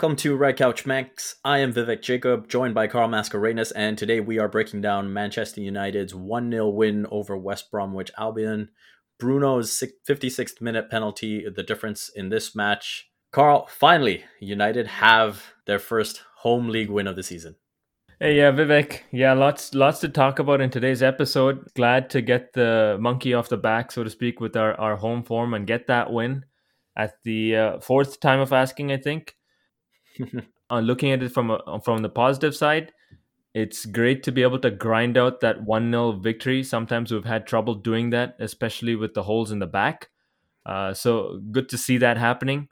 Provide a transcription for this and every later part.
Welcome to Red Couch Max. I am Vivek Jacob, joined by Carl Mascarenas, and today we are breaking down Manchester United's 1 0 win over West Bromwich Albion. Bruno's 56th minute penalty, the difference in this match. Carl, finally, United have their first home league win of the season. Hey, yeah, Vivek. Yeah, lots lots to talk about in today's episode. Glad to get the monkey off the back, so to speak, with our, our home form and get that win at the uh, fourth time of asking, I think. uh, looking at it from a, from the positive side, it's great to be able to grind out that 1 0 victory. Sometimes we've had trouble doing that, especially with the holes in the back. Uh, so good to see that happening.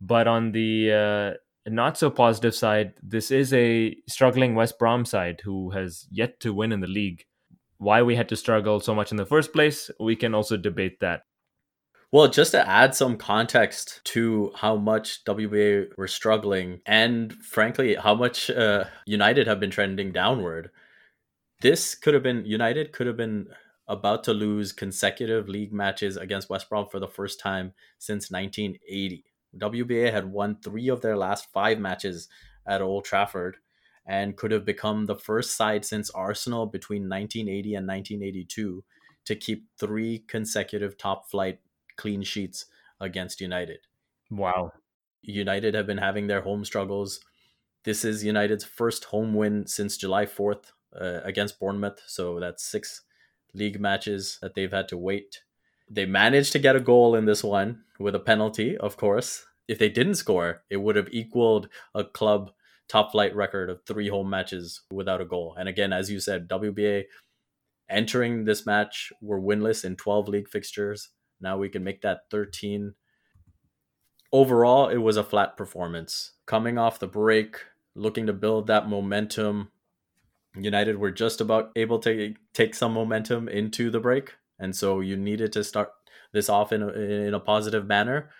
But on the uh, not so positive side, this is a struggling West Brom side who has yet to win in the league. Why we had to struggle so much in the first place, we can also debate that. Well, just to add some context to how much WBA were struggling, and frankly, how much uh, United have been trending downward, this could have been United could have been about to lose consecutive league matches against West Brom for the first time since 1980. WBA had won three of their last five matches at Old Trafford and could have become the first side since Arsenal between 1980 and 1982 to keep three consecutive top flight clean sheets against United. Wow. United have been having their home struggles. This is United's first home win since July 4th uh, against Bournemouth. So that's six league matches that they've had to wait. They managed to get a goal in this one with a penalty, of course. If they didn't score, it would have equaled a club top flight record of three home matches without a goal. And again, as you said, WBA entering this match were winless in 12 league fixtures. Now we can make that 13. Overall, it was a flat performance. Coming off the break, looking to build that momentum. United were just about able to take some momentum into the break. And so you needed to start this off in a, in a positive manner.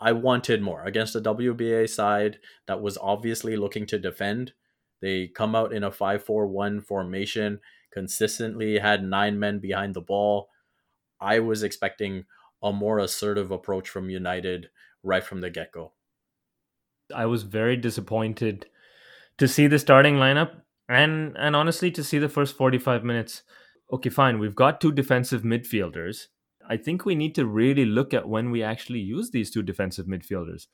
I wanted more against a WBA side that was obviously looking to defend. They come out in a 5 4 1 formation, consistently had nine men behind the ball. I was expecting a more assertive approach from United right from the get go. I was very disappointed to see the starting lineup and and honestly to see the first 45 minutes. Okay, fine. We've got two defensive midfielders. I think we need to really look at when we actually use these two defensive midfielders.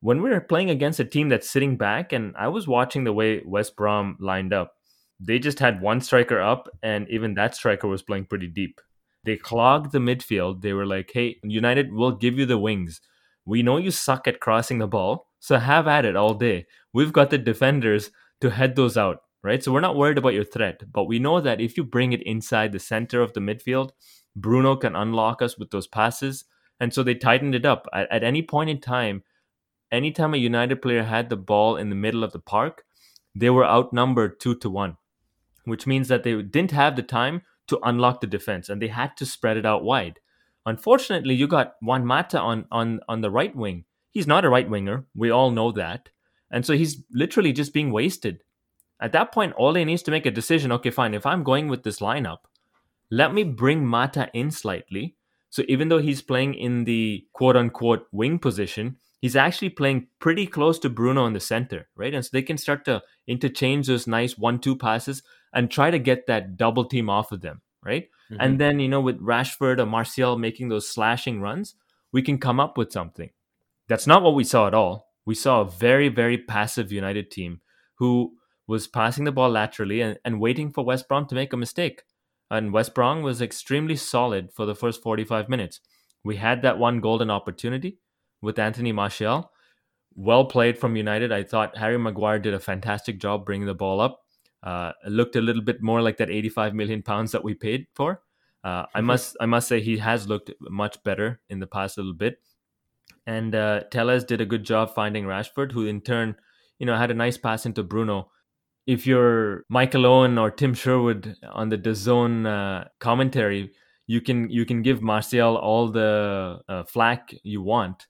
When we're playing against a team that's sitting back, and I was watching the way West Brom lined up, they just had one striker up, and even that striker was playing pretty deep. They clogged the midfield. They were like, hey, United we'll give you the wings. We know you suck at crossing the ball, so have at it all day. We've got the defenders to head those out, right? So we're not worried about your threat, but we know that if you bring it inside the center of the midfield, Bruno can unlock us with those passes. And so they tightened it up. At, at any point in time, anytime a United player had the ball in the middle of the park, they were outnumbered two to one, which means that they didn't have the time to unlock the defense, and they had to spread it out wide. Unfortunately, you got Juan Mata on on on the right wing. He's not a right winger. We all know that, and so he's literally just being wasted. At that point, Ole needs to make a decision. Okay, fine. If I'm going with this lineup, let me bring Mata in slightly. So even though he's playing in the quote unquote wing position, he's actually playing pretty close to Bruno in the center, right? And so they can start to interchange those nice one two passes and try to get that double team off of them, right? Mm-hmm. And then, you know, with Rashford or Martial making those slashing runs, we can come up with something. That's not what we saw at all. We saw a very, very passive United team who was passing the ball laterally and, and waiting for West Brom to make a mistake. And West Brom was extremely solid for the first 45 minutes. We had that one golden opportunity with Anthony Martial. Well played from United. I thought Harry Maguire did a fantastic job bringing the ball up. Uh, looked a little bit more like that 85 million pounds that we paid for. Uh, I must I must say he has looked much better in the past little bit. And uh, Telles did a good job finding Rashford, who in turn, you know, had a nice pass into Bruno. If you're Michael Owen or Tim Sherwood on the DAZN uh, commentary, you can you can give Martial all the uh, flack you want,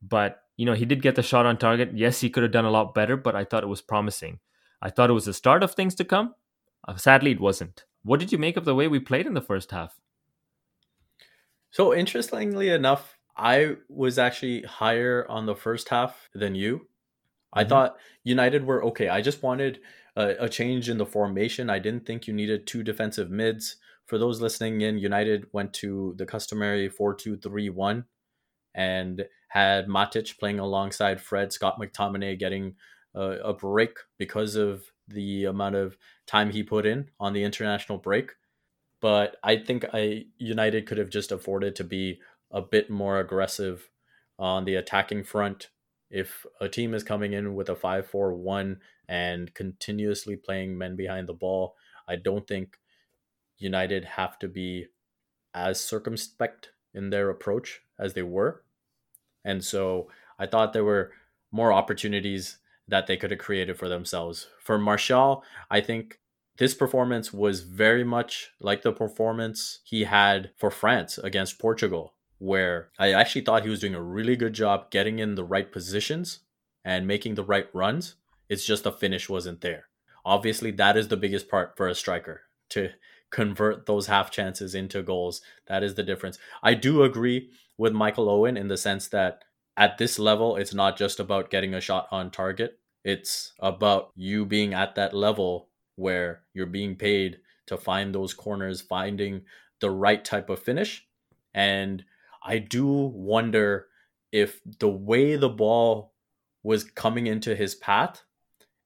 but you know he did get the shot on target. Yes, he could have done a lot better, but I thought it was promising. I thought it was the start of things to come. Uh, sadly, it wasn't. What did you make of the way we played in the first half? So, interestingly enough, I was actually higher on the first half than you. I thought United were okay. I just wanted a, a, change in the formation. I didn't think you needed two defensive mids. For those listening in, United went to the customary 4 2 3 1 and had Matic playing alongside Fred, Scott McTominay getting a, a break because of the amount of time he put in on the international break. But I think I United could have just afforded to be a bit more aggressive on the attacking front. If a team is coming in with a 5 4 1 and continuously playing men behind the ball, I don't think United have to be as circumspect in their approach as they were. And so I thought there were more opportunities that they could have created for themselves. For Martial, I think this performance was very much like the performance he had for France against Portugal, where I actually thought he was doing a really good job getting in the right positions and making the right runs. It's just the finish wasn't there. Obviously, that is the biggest part for a striker to convert those half chances into goals. That is the difference. I do agree with Michael Owen in the sense that at this level, it's not just about getting a shot on target. It's about you being at that level where you're being paid to find those corners, finding the right type of finish. And I do wonder if the way the ball was coming into his path,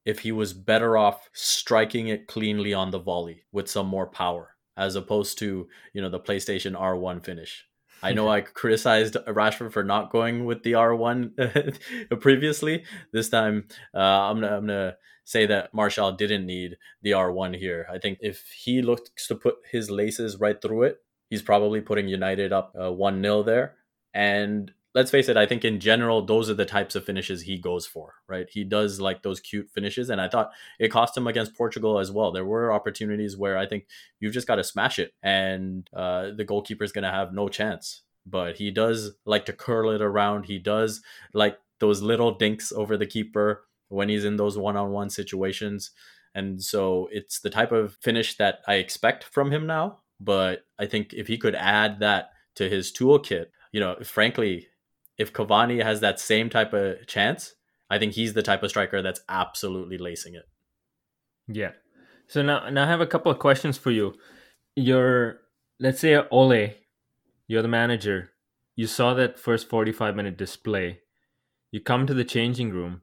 if he was better off striking it cleanly on the volley with some more power, as opposed to, you know, the PlayStation R1 finish. I know I criticized Rashford for not going with the R1 previously. This time, uh, I'm gonna, I'm gonna say that Martial didn't need the R1 here. I think if he looks to put his laces right through it, he's probably putting United up uh, 1 0 there. And let's face it, I think in general, those are the types of finishes he goes for, right? He does like those cute finishes. And I thought it cost him against Portugal as well. There were opportunities where I think you've just got to smash it and uh, the goalkeeper is going to have no chance. But he does like to curl it around. He does like those little dinks over the keeper when he's in those one on one situations. And so it's the type of finish that I expect from him now. But I think if he could add that to his toolkit, you know, frankly, if Cavani has that same type of chance, I think he's the type of striker that's absolutely lacing it. Yeah. So now, now I have a couple of questions for you. You're, let's say, Ole, you're the manager. You saw that first 45 minute display. You come to the changing room.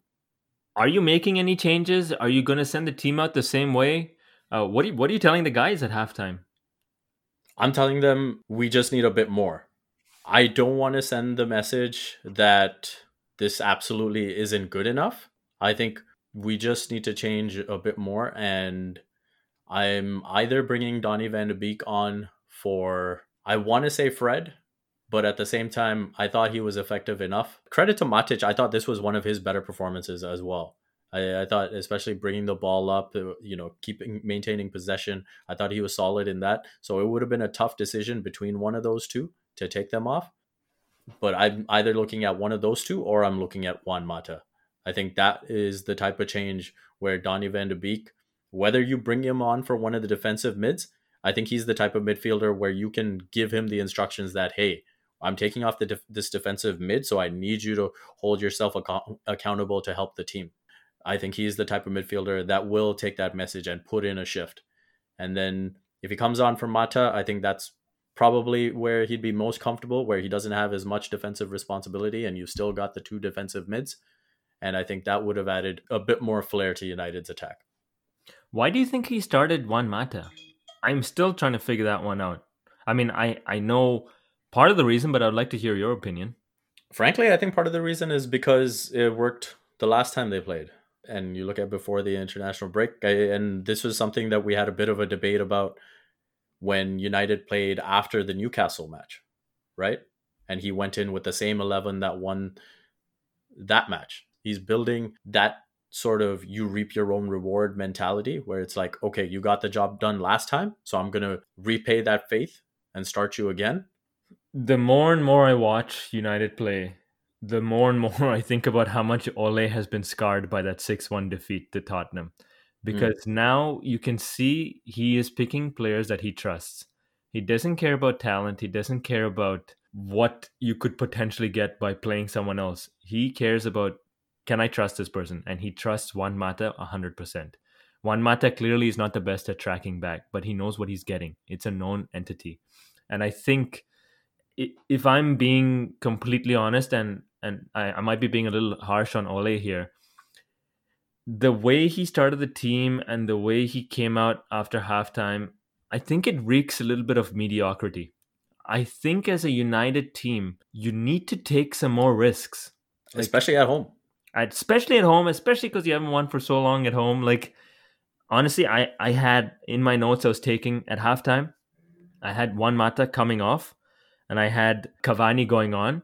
Are you making any changes? Are you going to send the team out the same way? Uh, what, are you, what are you telling the guys at halftime? I'm telling them we just need a bit more. I don't want to send the message that this absolutely isn't good enough. I think we just need to change a bit more. And I'm either bringing Donny van de Beek on for, I want to say Fred, but at the same time, I thought he was effective enough. Credit to Matic, I thought this was one of his better performances as well. I, I thought, especially bringing the ball up, uh, you know, keeping maintaining possession, I thought he was solid in that. So it would have been a tough decision between one of those two to take them off. But I'm either looking at one of those two or I'm looking at Juan Mata. I think that is the type of change where Donny van de Beek, whether you bring him on for one of the defensive mids, I think he's the type of midfielder where you can give him the instructions that, hey, I'm taking off the def- this defensive mid, so I need you to hold yourself ac- accountable to help the team. I think he's the type of midfielder that will take that message and put in a shift. And then if he comes on for Mata, I think that's probably where he'd be most comfortable, where he doesn't have as much defensive responsibility, and you've still got the two defensive mids. And I think that would have added a bit more flair to United's attack. Why do you think he started Juan Mata? I'm still trying to figure that one out. I mean, I, I know part of the reason, but I'd like to hear your opinion. Frankly, I think part of the reason is because it worked the last time they played. And you look at before the international break, and this was something that we had a bit of a debate about when United played after the Newcastle match, right? And he went in with the same 11 that won that match. He's building that sort of you reap your own reward mentality where it's like, okay, you got the job done last time, so I'm going to repay that faith and start you again. The more and more I watch United play, the more and more I think about how much Ole has been scarred by that 6 1 defeat to Tottenham. Mm. because mm. now you can see he is picking players that he trusts. He doesn't care about talent, he doesn't care about what you could potentially get by playing someone else. He cares about can I trust this person? And he trusts Juan Mata 100%. Juan Mata clearly is not the best at tracking back, but he knows what he's getting. It's a known entity. And I think if I'm being completely honest, and, and I, I might be being a little harsh on Ole here, the way he started the team and the way he came out after halftime, I think it reeks a little bit of mediocrity. I think as a united team, you need to take some more risks, like, especially at home especially at home, especially because you haven't won for so long at home. Like honestly, I I had in my notes I was taking at halftime, I had Juan Mata coming off, and I had Cavani going on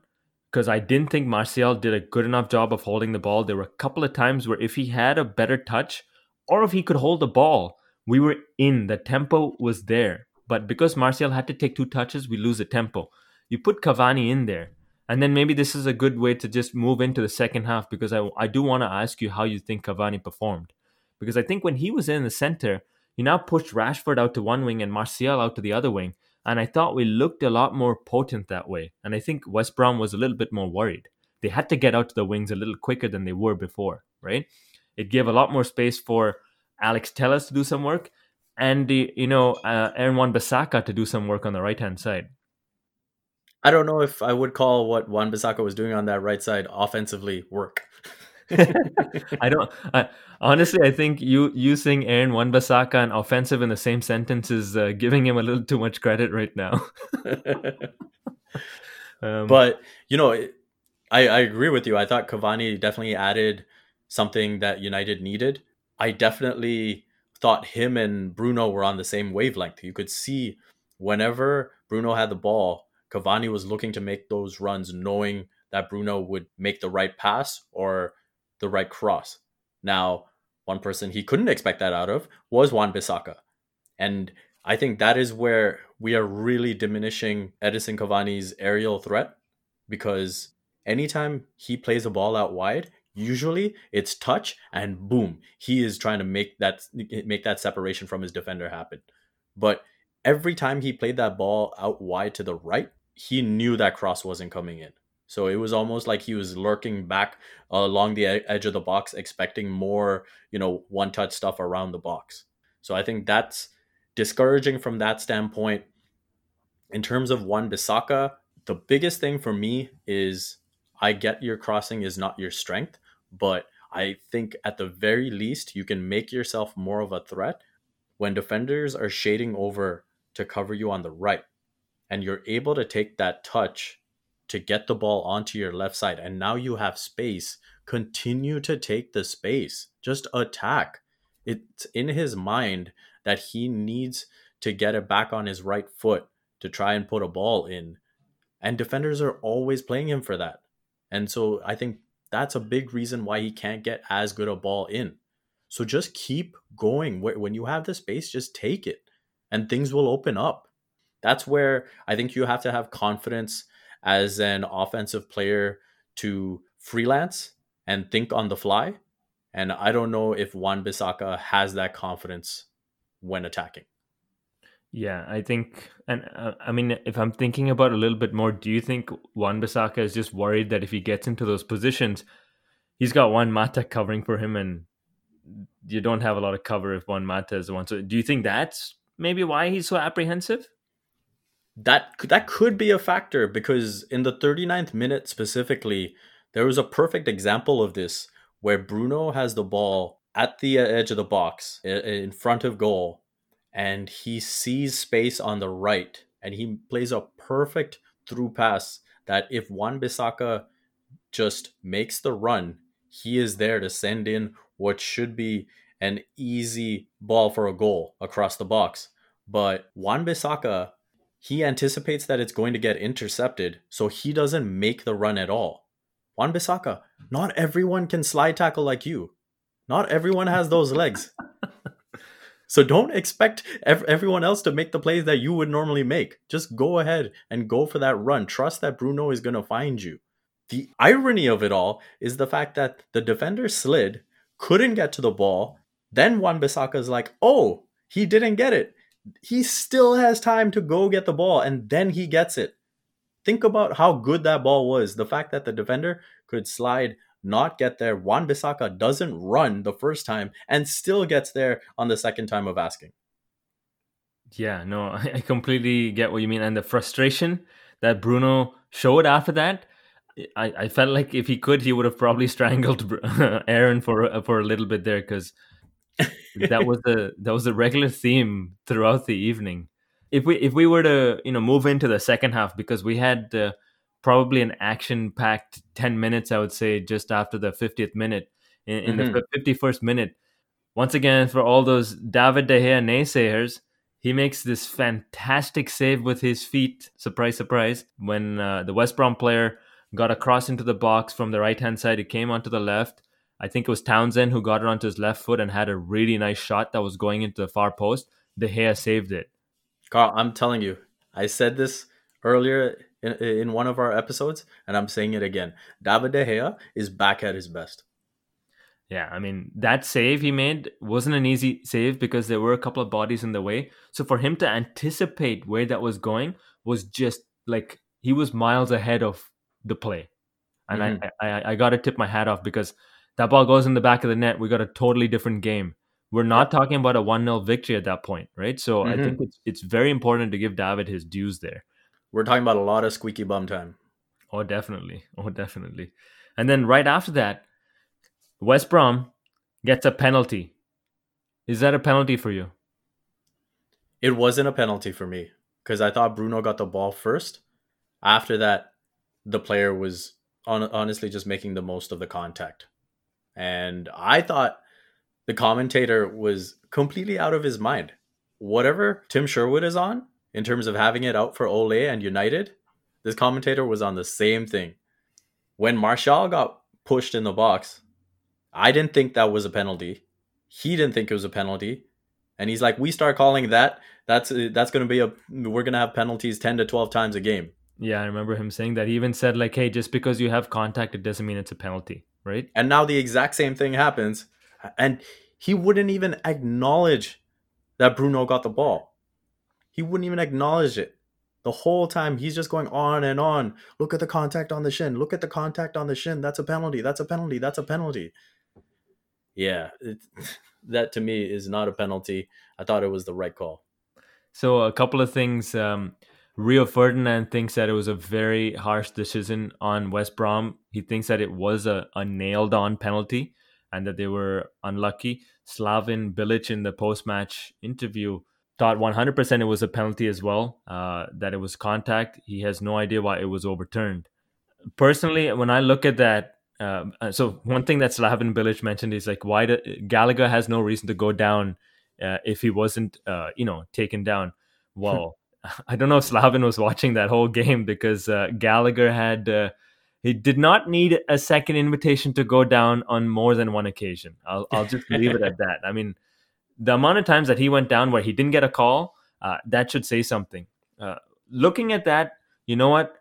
because I didn't think Martial did a good enough job of holding the ball. There were a couple of times where if he had a better touch or if he could hold the ball, we were in. The tempo was there. But because Martial had to take two touches, we lose the tempo. You put Cavani in there, and then maybe this is a good way to just move into the second half because I, I do want to ask you how you think Cavani performed. Because I think when he was in the center, you now pushed Rashford out to one wing and Martial out to the other wing. And I thought we looked a lot more potent that way. And I think West Brom was a little bit more worried. They had to get out to the wings a little quicker than they were before, right? It gave a lot more space for Alex Telles to do some work and, the, you know, uh, Aaron Wan-Bissaka to do some work on the right hand side. I don't know if I would call what Wan Bissaka was doing on that right side offensively work. I don't. I, honestly, I think you using Aaron Wan Bissaka and offensive in the same sentence is uh, giving him a little too much credit right now. um, but you know, I, I agree with you. I thought Cavani definitely added something that United needed. I definitely thought him and Bruno were on the same wavelength. You could see whenever Bruno had the ball, Cavani was looking to make those runs knowing that Bruno would make the right pass or the right cross. Now, one person he couldn't expect that out of was Wan Bissaka. And I think that is where we are really diminishing Edinson Cavani's aerial threat because anytime he plays a ball out wide, usually it's touch and boom, he is trying to make that make that separation from his defender happen. But every time he played that ball out wide to the right, he knew that cross wasn't coming in. So it was almost like he was lurking back along the edge of the box, expecting more, you know, one touch stuff around the box. So I think that's discouraging from that standpoint. In terms of Wan Bissaka, the biggest thing for me is I get your crossing is not your strength, but I think at the very least you can make yourself more of a threat when defenders are shading over to cover you on the right and you're able to take that touch to get the ball onto your left side and now you have space continue to take the space. Just attack. It's in his mind that he needs to get it back on his right foot to try and put a ball in and defenders are always playing him for that. And so i think that's a big reason why he can't get as good a ball in. So just keep going. When you have the space just take it and things will open up. That's where I think you have to have confidence as an offensive player to freelance and think on the fly. And I don't know if Wan Bissaka has that confidence when attacking. Yeah, I think, and uh, I mean, if I'm thinking about a little bit more, do you think Wan Bissaka is just worried that if he gets into those positions, he's got Juan Mata covering for him, and you don't have a lot of cover if Juan Mata is the one. So, do you think that's maybe why he's so apprehensive? That that could be a factor because in the 39th minute specifically there was a perfect example of this where Bruno has the ball at the uh, edge of the box in front of goal and he sees space on the right and he plays a perfect through pass that if Wan Bissaka just makes the run he is there to send in what should be an easy ball for a goal across the box. But Wan Bissaka he anticipates that it's going to get intercepted, so he doesn't make the run at all. Wan Bissaka, not everyone can slide tackle like you. Not everyone has those legs. So don't expect ev- everyone else to make the plays that you would normally make. Just go ahead and go for that run. Trust that Bruno is going to find you. The irony of it all is the fact that the defender slid, couldn't get to the ball. Then Wan Bissaka is like, oh, he didn't get it he still has time to go get the ball and then he gets it. Think about how good that ball was. The fact that the defender could slide not get there. Wan Bissaka doesn't run the first time and still gets there on the second time of asking. Yeah, no, I completely get what you mean. And the frustration that Bruno showed after that, I, I felt like if he could, he would have probably strangled Aaron for for a little bit there because that was the that was the regular theme throughout the evening. If we if we were to you know move into the second half because we had uh, probably an action packed ten minutes, I would say just after the fiftieth minute. In, in mm-hmm. the fifty first minute, once again for all those David De Gea naysayers, he makes this fantastic save with his feet. Surprise, surprise! When uh, the West Brom player got a cross into the box from the right hand side, it came onto the left. I think it was Townsend who got it onto his left foot and had a really nice shot that was going into the far post. De Gea saved it. Carl, I'm telling you, I said this earlier in, in one of our episodes, and I'm saying it again. David De Gea is back at his best. Yeah, I mean, that save he made wasn't an easy save because there were a couple of bodies in the way. So for him to anticipate where that was going was just like he was miles ahead of the play. And mm-hmm. I, I, I got to tip my hat off because that ball goes in the back of the net. We got a totally different game. We're not talking about a 1 0 victory at that point, right? So mm-hmm. I think it's, it's very important to give David his dues there. We're talking about a lot of squeaky bum time. Oh, definitely. Oh, definitely. And then right after that, West Brom gets a penalty. Is that a penalty for you? It wasn't a penalty for me because I thought Bruno got the ball first. After that, the player was on, honestly just making the most of the contact. And I thought the commentator was completely out of his mind. Whatever Tim Sherwood is on, in terms of having it out for Ole and United, this commentator was on the same thing. When Martial got pushed in the box, I didn't think that was a penalty. He didn't think it was a penalty. And he's like, we start calling that, that's that's going to be a we're going to have penalties 10 to 12 times a game. Yeah, I remember him saying that. He even said like, "Hey, just because you have contact it doesn't mean it's a penalty." Right? And now the exact same thing happens and he wouldn't even acknowledge that Bruno got the ball. He wouldn't even acknowledge it. The whole time he's just going on and on. Look at the contact on the shin. Look at the contact on the shin. That's a penalty. That's a penalty. That's a penalty. Yeah, it, that to me is not a penalty. I thought it was the right call. So a couple of things. Um, Rio Ferdinand thinks that it was a very harsh decision on West Brom. He thinks that it was a, a nailed on penalty and that they were unlucky. Slaven Bilic in the post match interview thought 100% it was a penalty as well, uh, that it was contact. He has no idea why it was overturned. Personally, when I look at that, um, uh, so one thing that Slaven Bilic mentioned is like why do, Gallagher has no reason to go down uh, if he wasn't, uh, you know, taken down. Well, I don't know if Slaven was watching that whole game because uh, Gallagher had uh, he did not need a second invitation to go down on more than one occasion. I'll, I'll just leave it at that. I mean, the amount of times that he went down where he didn't get a call, uh, that should say something. Uh, looking at that, you know what?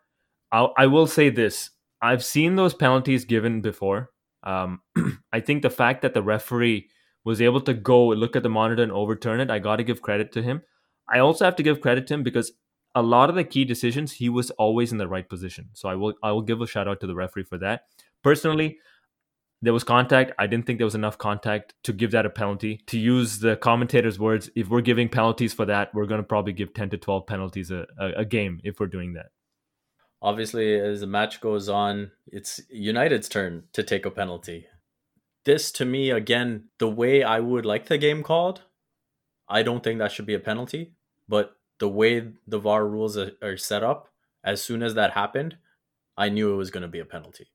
I'll, I will say this. I've seen those penalties given before. Um, I think the fact that the referee was able to go look at the monitor and overturn it, I got to give credit to him. I also have to give credit to him because a lot of the key decisions he was always in the right position. So I will I will give a shout out to the referee for that. Personally, there was contact. I didn't think there was enough contact to give that a penalty. To use the commentator's words, if we're giving penalties for that, we're going to probably give 10 to 12 penalties a, a, a game if we're doing that. Obviously, as the match goes on, it's United's turn to take a penalty. This, to me, again, the way I would like the game called, I don't think that should be a penalty. But the way the VAR rules are set up, as soon as that happened, I knew it was going to be a penalty.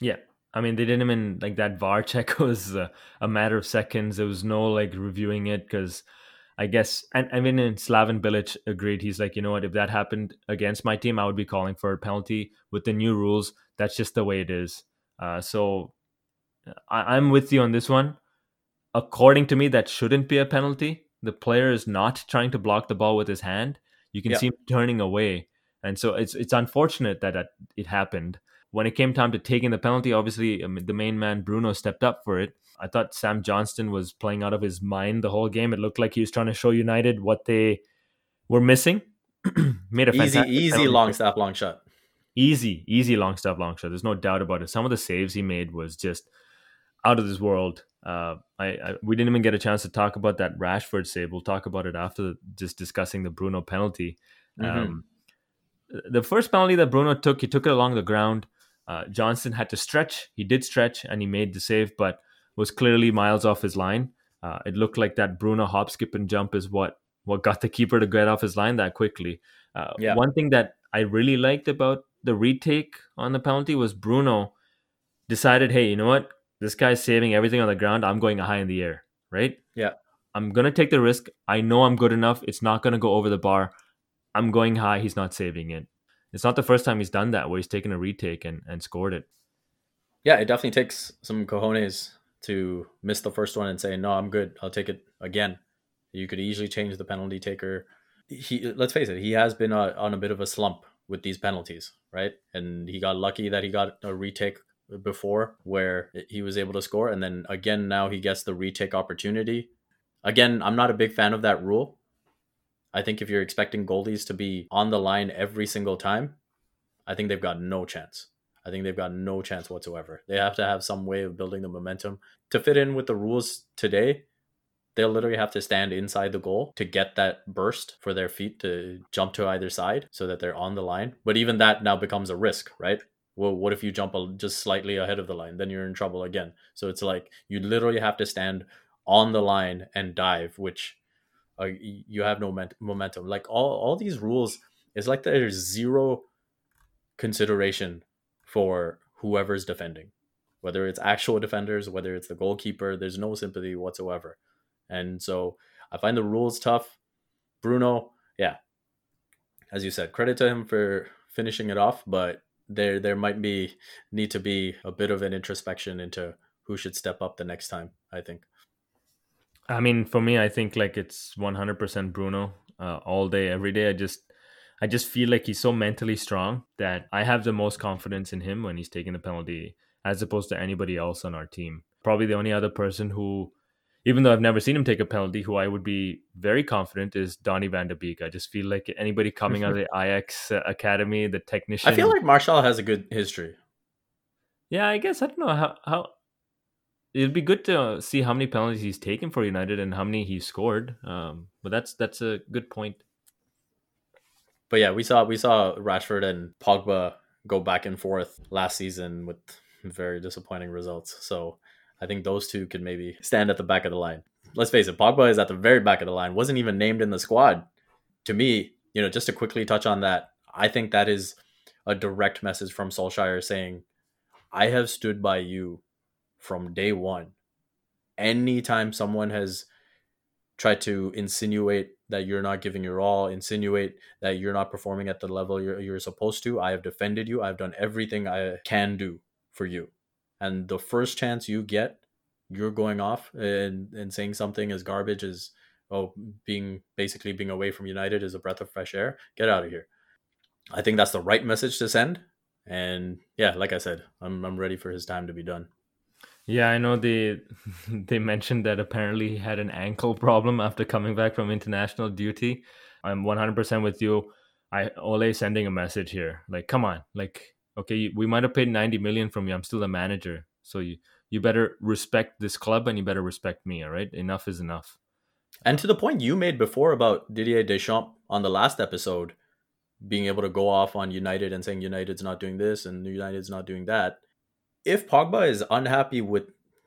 Yeah, I mean, they didn't even like that VAR check was a, matter of seconds. There was no like reviewing it because I guess, and I mean, and Slaven Bilic agreed. He's like, you know what, if that happened against my team, I would be calling for a penalty. With the new rules, that's just the way it is. Uh, so I, I'm with you on this one. According to me, that shouldn't be a penalty. The player is not trying to block the ball with his hand. You can yeah. see him turning away, and so it's it's unfortunate that it happened when it came time to taking the penalty, obviously the main man Bruno stepped up for it. I thought Sam Johnstone was playing out of his mind the whole game. It looked like he was trying to show United what they were missing. Made a easy, easy penalty. long stop, long shot. easy, easy long stop, long shot. There's no doubt about it. Some of the saves he made was just out of this world. Uh, I, I, we didn't even get a chance to talk about that Rashford save. We'll talk about it after just discussing the Bruno penalty. Mm-hmm. Um, the first penalty that Bruno took, he took it along the ground. Uh, Johnstone had to stretch. He did stretch and he made the save, but was clearly miles off his line. Uh, it looked like that Bruno hop, skip, and jump is what what got the keeper to get off his line that quickly. Uh, yeah. One thing that I really liked about the retake on the penalty was Bruno decided, hey, you know what? This guy's saving everything on the ground. I'm going high in the air, right? Yeah. I'm going to take the risk. I know I'm good enough. It's not going to go over the bar. I'm going high. He's not saving it. It's not the first time he's done that where he's taken a retake and, and scored it. Yeah, it definitely takes some cojones to miss the first one and say, no, I'm good. I'll take it again. You could easily change the penalty taker. He, let's face it, he has been a, on a bit of a slump with these penalties, right? And he got lucky that he got a retake before where he was able to score. And then again, now he gets the retake opportunity. Again, I'm not a big fan of that rule. I think if you're expecting goalies to be on the line every single time, I think they've got no chance. I think they've got no chance whatsoever. They have to have some way of building the momentum to fit in with the rules today. They'll literally have to stand inside the goal to get that burst for their feet to jump to either side so that they're on the line. But even that now becomes a risk, right? Well, what if you jump just slightly ahead of the line? Then you're in trouble again. So it's like you literally have to stand on the line and dive, which uh, you have no momentum. Like all, all these rules, it's like there's zero consideration for whoever's defending, whether it's actual defenders, whether it's the goalkeeper. There's no sympathy whatsoever. And so I find the rules tough. Bruno, yeah, as you said, credit to him for finishing it off, but there there might be need to be a bit of an introspection into who should step up the next time. I think. I mean, for me, I think like it's 100% Bruno uh, all day, every day. I just I just feel like he's so mentally strong that I have the most confidence in him when he's taking the penalty as opposed to anybody else on our team. Probably the only other person who, even though I've never seen him take a penalty, who I would be very confident is Donny van de Beek. I just feel like anybody coming out of the Ajax uh, academy, the technician. I feel like Martial has a good history. Yeah, I guess I don't know how how it'd be good to see how many penalties he's taken for United and how many he's scored. Um, but that's that's a good point but yeah, we saw we saw Rashford and Pogba go back and forth last season with very disappointing results. So I think those two could maybe stand at the back of the line. Let's face it, Pogba is at the very back of the line, wasn't even named in the squad. To me, you know, just to quickly touch on that, I think that is a direct message from Solskjaer saying, I have stood by you from day one. Anytime someone has tried to insinuate that you're not giving your all, insinuate that you're not performing at the level you're, you're supposed to. I have defended you. I've done everything I can do for you. And the first chance you get, you're going off and, and saying something as garbage as, oh, being basically being away from United is a breath of fresh air. Get out of here. I think that's the right message to send. And yeah, like I said, I'm, I'm ready for his time to be done. Yeah, I know they they mentioned that apparently he had an ankle problem after coming back from international duty. I'm 100% with you. I Ole sending a message here. Like, come on. Like, okay, we might have paid 90 million from you. I'm still a manager. So you you better respect this club and you better respect me, all right? Enough is enough. And to the point you made before about Didier Deschamps on the last episode being able to go off on United and saying United's not doing this and United's not doing that if Pogba is unhappy with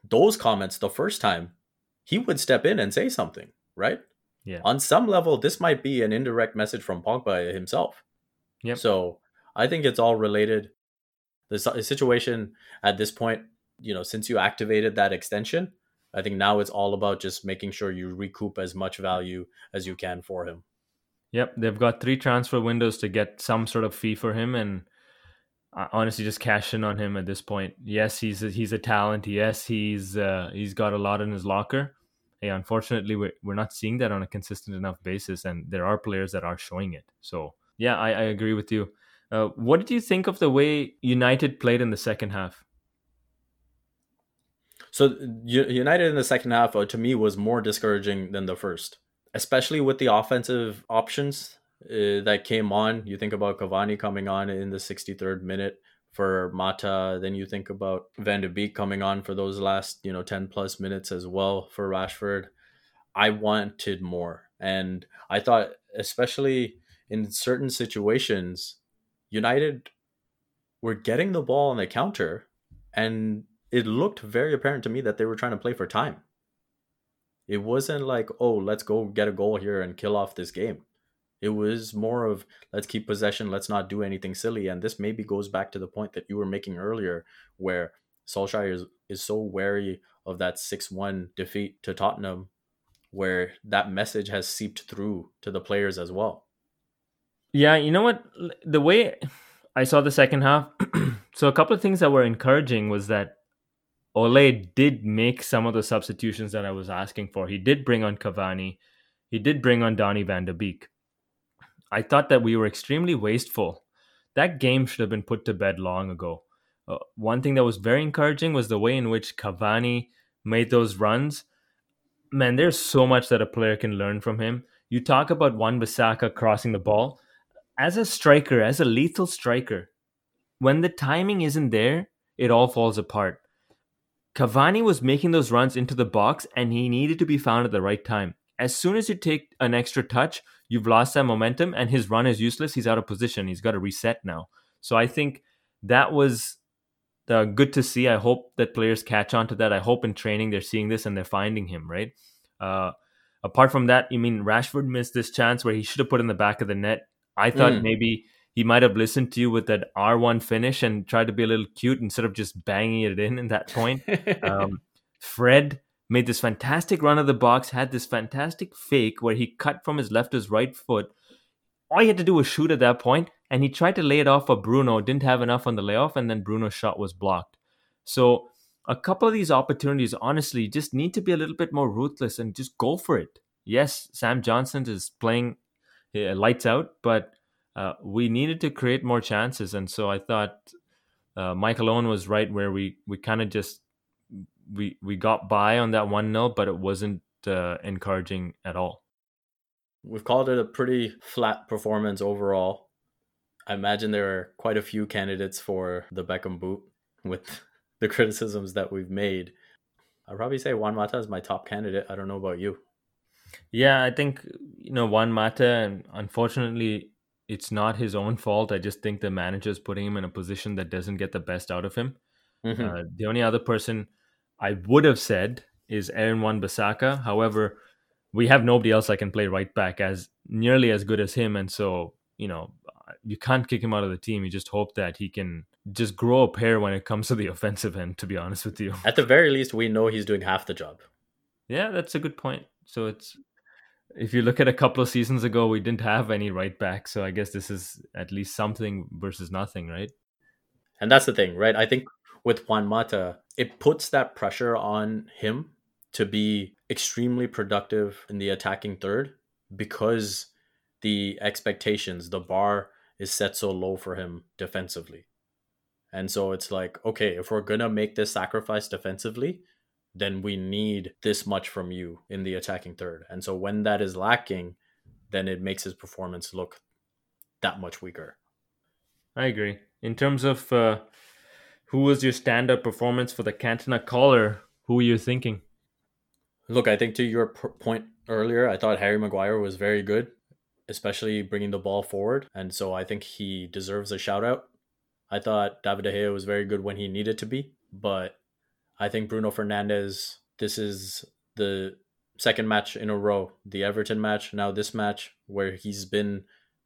those comments the first time, he would step in and say something, right? Yeah. On some level, this might be an indirect message from Pogba himself. Yep. So I think it's all related. The situation at this point, you know, since you activated that extension, I think now it's all about just making sure you recoup as much value as you can for him. Yep, they've got three transfer windows to get some sort of fee for him, and honestly just cash in on him at this point. Yes, he's a, he's a talent. Yes, he's uh, he's got a lot in his locker. Hey, unfortunately, we're, we're not seeing that on a consistent enough basis, and there are players that are showing it. So yeah, I, I agree with you. Uh, what did you think of the way United played in the second half? So United in the second half, uh, to me, was more discouraging than the first, especially with the offensive options uh, that came on. You think about Cavani coming on in the 63rd minute for Mata. Then you think about Van de Beek coming on for those last, you know, 10 plus minutes as well for Rashford. I wanted more. And I thought, especially in certain situations, United were getting the ball on the counter and it looked very apparent to me that they were trying to play for time. It wasn't like, oh, let's go get a goal here and kill off this game. It was more of let's keep possession, let's not do anything silly. And this maybe goes back to the point that you were making earlier, where Solskjaer is, is so wary of that 6 1 defeat to Tottenham, where that message has seeped through to the players as well. Yeah, you know what? The way I saw the second half, so a couple of things that were encouraging was that Ole did make some of the substitutions that I was asking for. He did bring on Cavani. He did bring on Donny van de Beek. I thought that we were extremely wasteful. That game should have been put to bed long ago. Uh, one thing that was very encouraging was the way in which Cavani made those runs. Man, there's so much that a player can learn from him. You talk about Wan-Bissaka crossing the ball. As a striker, as a lethal striker, when the timing isn't there, it all falls apart. Cavani was making those runs into the box and he needed to be found at the right time. As soon as you take an extra touch, you've lost that momentum and his run is useless. He's out of position. He's got to reset now. So I think that was uh, good to see. I hope that players catch on to that. I hope in training they're seeing this and they're finding him, right? Uh, apart from that, you mean Rashford missed this chance where he should have put in the back of the net. I thought mm. maybe he might have listened to you with that R1 finish and tried to be a little cute instead of just banging it in in that point. um, Fred made this fantastic run of the box, had this fantastic fake where he cut from his left to his right foot. All he had to do was shoot at that point, and he tried to lay it off for Bruno, didn't have enough on the layoff, and then Bruno's shot was blocked. So a couple of these opportunities, honestly, just need to be a little bit more ruthless and just go for it. Yes, Sam Johnstone is playing lights out, but uh, we needed to create more chances, and so I thought uh, Michael Owen was right where we we kind of just we we got by on that one 0 but it wasn't uh, encouraging at all. We've called it a pretty flat performance overall. I imagine there are quite a few candidates for the Beckham boot with the criticisms that we've made. I'd probably say Juan Mata is my top candidate. I don't know about you. Yeah, I think you know Juan Mata, and unfortunately, it's not his own fault. I just think the manager is putting him in a position that doesn't get the best out of him. Mm-hmm. Uh, the only other person I would have said is Aaron Wan-Bissaka. However, we have nobody else that can play right back as nearly as good as him, and so you know you can't kick him out of the team. You just hope that he can just grow a pair when it comes to the offensive end. To be honest with you, at the very least, we know he's doing half the job. Yeah, that's a good point. So it's if you look at a couple of seasons ago, we didn't have any right back. So I guess this is at least something versus nothing, right? And that's the thing, right? I think with Juan Mata, it puts that pressure on him to be extremely productive in the attacking third because the expectations, the bar is set so low for him defensively. And so it's like, okay, if we're going to make this sacrifice defensively, then we need this much from you in the attacking third. And so when that is lacking, then it makes his performance look that much weaker. I agree. In terms of uh, who was your standout performance for the Cantona collar, who were you thinking? Look, I think to your point earlier, I thought Harry Maguire was very good, especially bringing the ball forward. And so I think he deserves a shout out. I thought David De Gea was very good when he needed to be, but I think Bruno Fernandes, this is the second match in a row, the Everton match, now this match, where he's been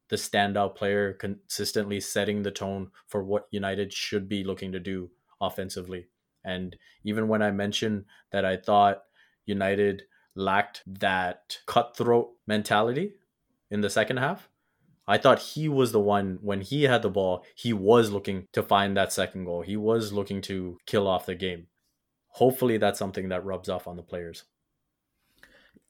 the standout player, consistently setting the tone for what United should be looking to do offensively. And even when I mentioned that I thought United lacked that cutthroat mentality in the second half, I thought he was the one when he had the ball, he was looking to find that second goal. He was looking to kill off the game hopefully that's something that rubs off on the players.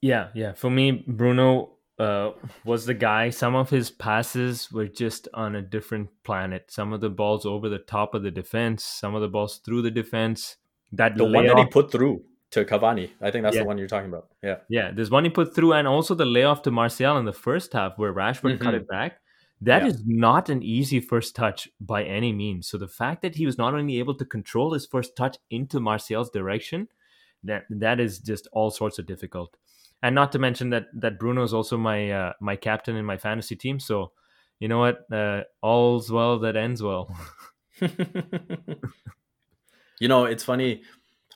Yeah, yeah. For me, Bruno uh, was the guy. Some of his passes were just on a different planet. Some of the balls over the top of the defense. Some of the balls through the defense. That the one that he put through to Cavani. I think that's Yeah. the one you're talking about. Yeah. Yeah, there's one he put through, and also the layoff to Martial in the first half where Rashford cut Mhm. it back. That is Yeah. not an easy first touch by any means. So the fact that he was not only able to control his first touch into Martial's direction, that that is just all sorts of difficult. And not to mention that that Bruno is also my uh, my captain in my fantasy team. So you know what? Uh, all's well that ends well. you know, it's funny.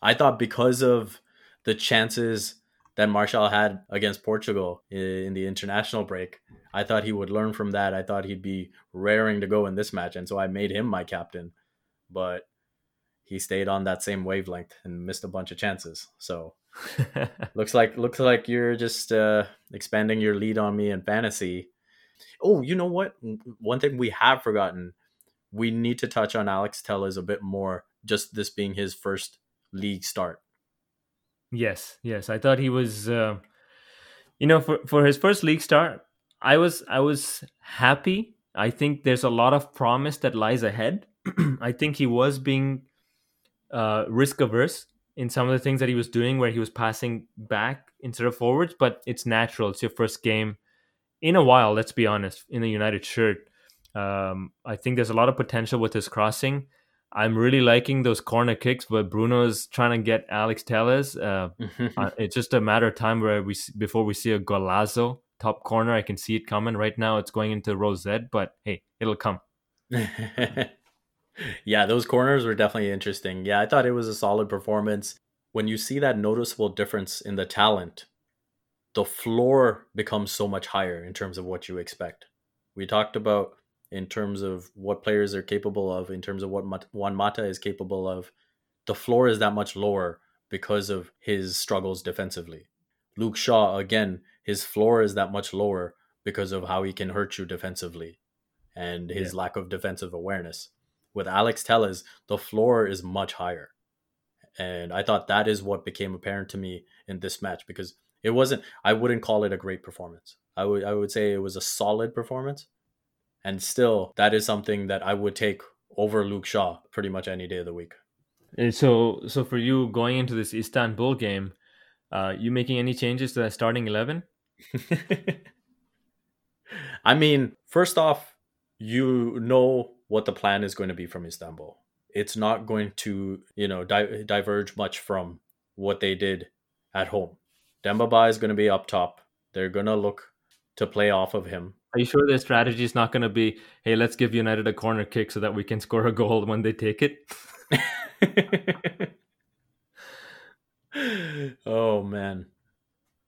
I thought because of the chances that Martial had against Portugal in the international break, I thought he would learn from that. I thought he'd be raring to go in this match, and so I made him my captain. But he stayed on that same wavelength and missed a bunch of chances. So looks like looks like you're just uh, expanding your lead on me in fantasy. Oh, you know what? One thing we have forgotten, we need to touch on Alex Telles a bit more. Just this being his first league start. Yes, yes. I thought he was, uh, you know, for for his first league start, I was I was happy. I think there's a lot of promise that lies ahead. I think he was being uh, risk averse in some of the things that he was doing, where he was passing back instead of forwards. But it's natural. It's your first game in a while. Let's be honest. In a United shirt, um, I think there's a lot of potential with his crossing. I'm really liking those corner kicks, but Bruno's trying to get Alex Telles. Uh, uh, it's just a matter of time where we before we see a golazo top corner. I can see it coming right now. It's going into Rosette, but hey, it'll come. yeah, those corners were definitely interesting. Yeah, I thought it was a solid performance. When you see that noticeable difference in the talent, the floor becomes so much higher in terms of what you expect. We talked about in terms of what players are capable of, in terms of what Mat- Juan Mata is capable of. The floor is that much lower because of his struggles defensively. Luke Shaw, again, his floor is that much lower because of how he can hurt you defensively and his lack of defensive awareness. With Alex Telles, the floor is much higher. And I thought that is what became apparent to me in this match because it wasn't I wouldn't call it a great performance. I would I would say it was a solid performance. And still that is something that I would take over Luke Shaw pretty much any day of the week. And so, so for you going into this Istanbul game, uh, you making any changes to that starting eleven? I mean, first off, you know what the plan is going to be from Istanbul. It's not going to, you know, di- diverge much from what they did at home. Demba Dembaba is going to be up top. They're going to look to play off of him. Are you sure their strategy is not going to be, hey, let's give United a corner kick so that we can score a goal when they take it? oh man,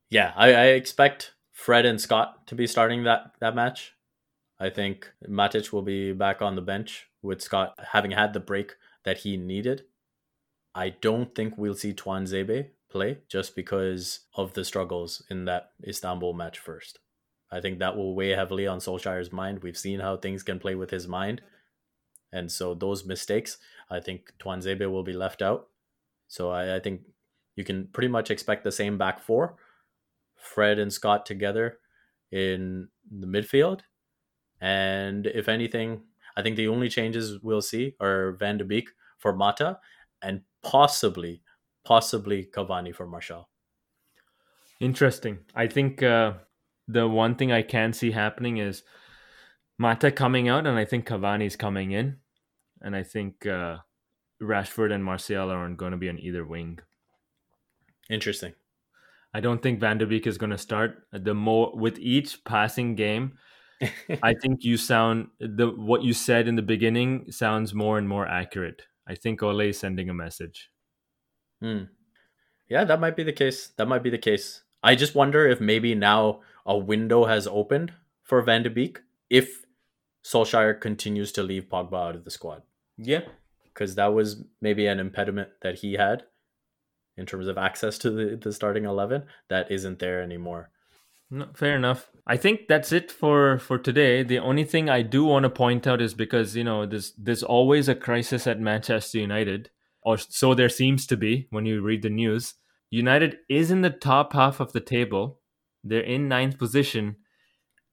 yeah, I, I expect Fred and Scott to be starting that that match. I think Matic will be back on the bench with Scott having had the break that he needed. I don't think we'll see Tuanzebe play just because of the struggles in that Istanbul match first. I think that will weigh heavily on Solskjaer's mind. We've seen how things can play with his mind. And so those mistakes, I think Tuanzebe will be left out. So I, I think you can pretty much expect the same back four. Fred and Scott together in the midfield. And if anything, I think the only changes we'll see are Van de Beek for Mata and possibly, possibly Cavani for Martial. Interesting. I think uh, the one thing I can see happening is Mata coming out, and I think Cavani's coming in, and I think uh, Rashford and Martial aren't going to be on either wing. Interesting. I don't think Van de Beek is going to start. The more with each passing game, I think you sound the what you said in the beginning sounds more and more accurate. I think Ole is sending a message. Hmm. Yeah, that might be the case. That might be the case. I just wonder if maybe now a window has opened for Van de Beek if Solskjaer continues to leave Pogba out of the squad. Yeah, Because that was maybe an impediment that he had in terms of access to the, the starting 11 that isn't there anymore. No, fair enough. I think that's it for for today. The only thing I do want to point out is because you know there's there's always a crisis at Manchester United, or so there seems to be when you read the news. United is in the top half of the table. They're in ninth position,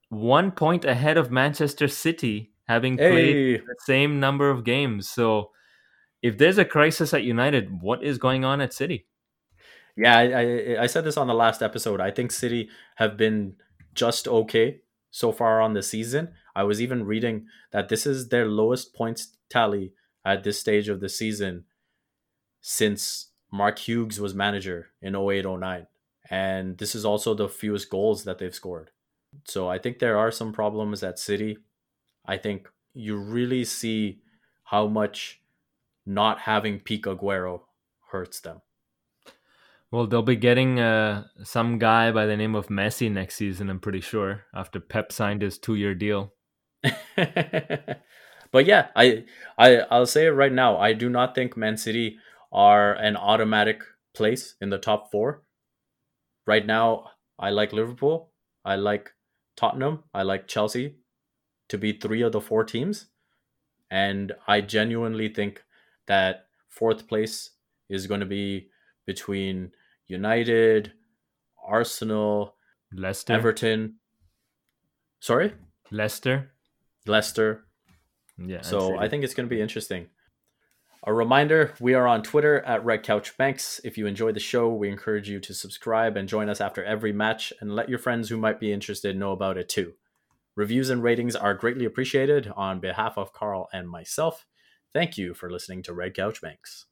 one point ahead of Manchester City, having played Hey, the same number of games. So, if there's a crisis at United, what is going on at City? Yeah, I, I, I said this on the last episode. I think City have been just okay so far on the season. I was even reading that this is their lowest points tally at this stage of the season since Mark Hughes was manager in 0809. And this is also the fewest goals that they've scored. So I think there are some problems at City. I think you really see how much not having Pique Aguero hurts them. Well, they'll be getting uh, some guy by the name of Messi next season, I'm pretty sure, after Pep signed his two year deal. but yeah, I, I I'll say it right now. I do not think Man City are an automatic place in the top four. Right now, I like Liverpool. I like Tottenham. I like Chelsea to be three of the four teams. And I genuinely think that fourth place is going to be between United, Arsenal, Leicester, Everton. Sorry? Leicester. Leicester. Yeah. So I think it's going to be interesting. A reminder we are on Twitter at Red Couch Banks. If you enjoy the show, we encourage you to subscribe and join us after every match and let your friends who might be interested know about it too. Reviews and ratings are greatly appreciated on behalf of Carl and myself. Thank you for listening to Red Couch Banks.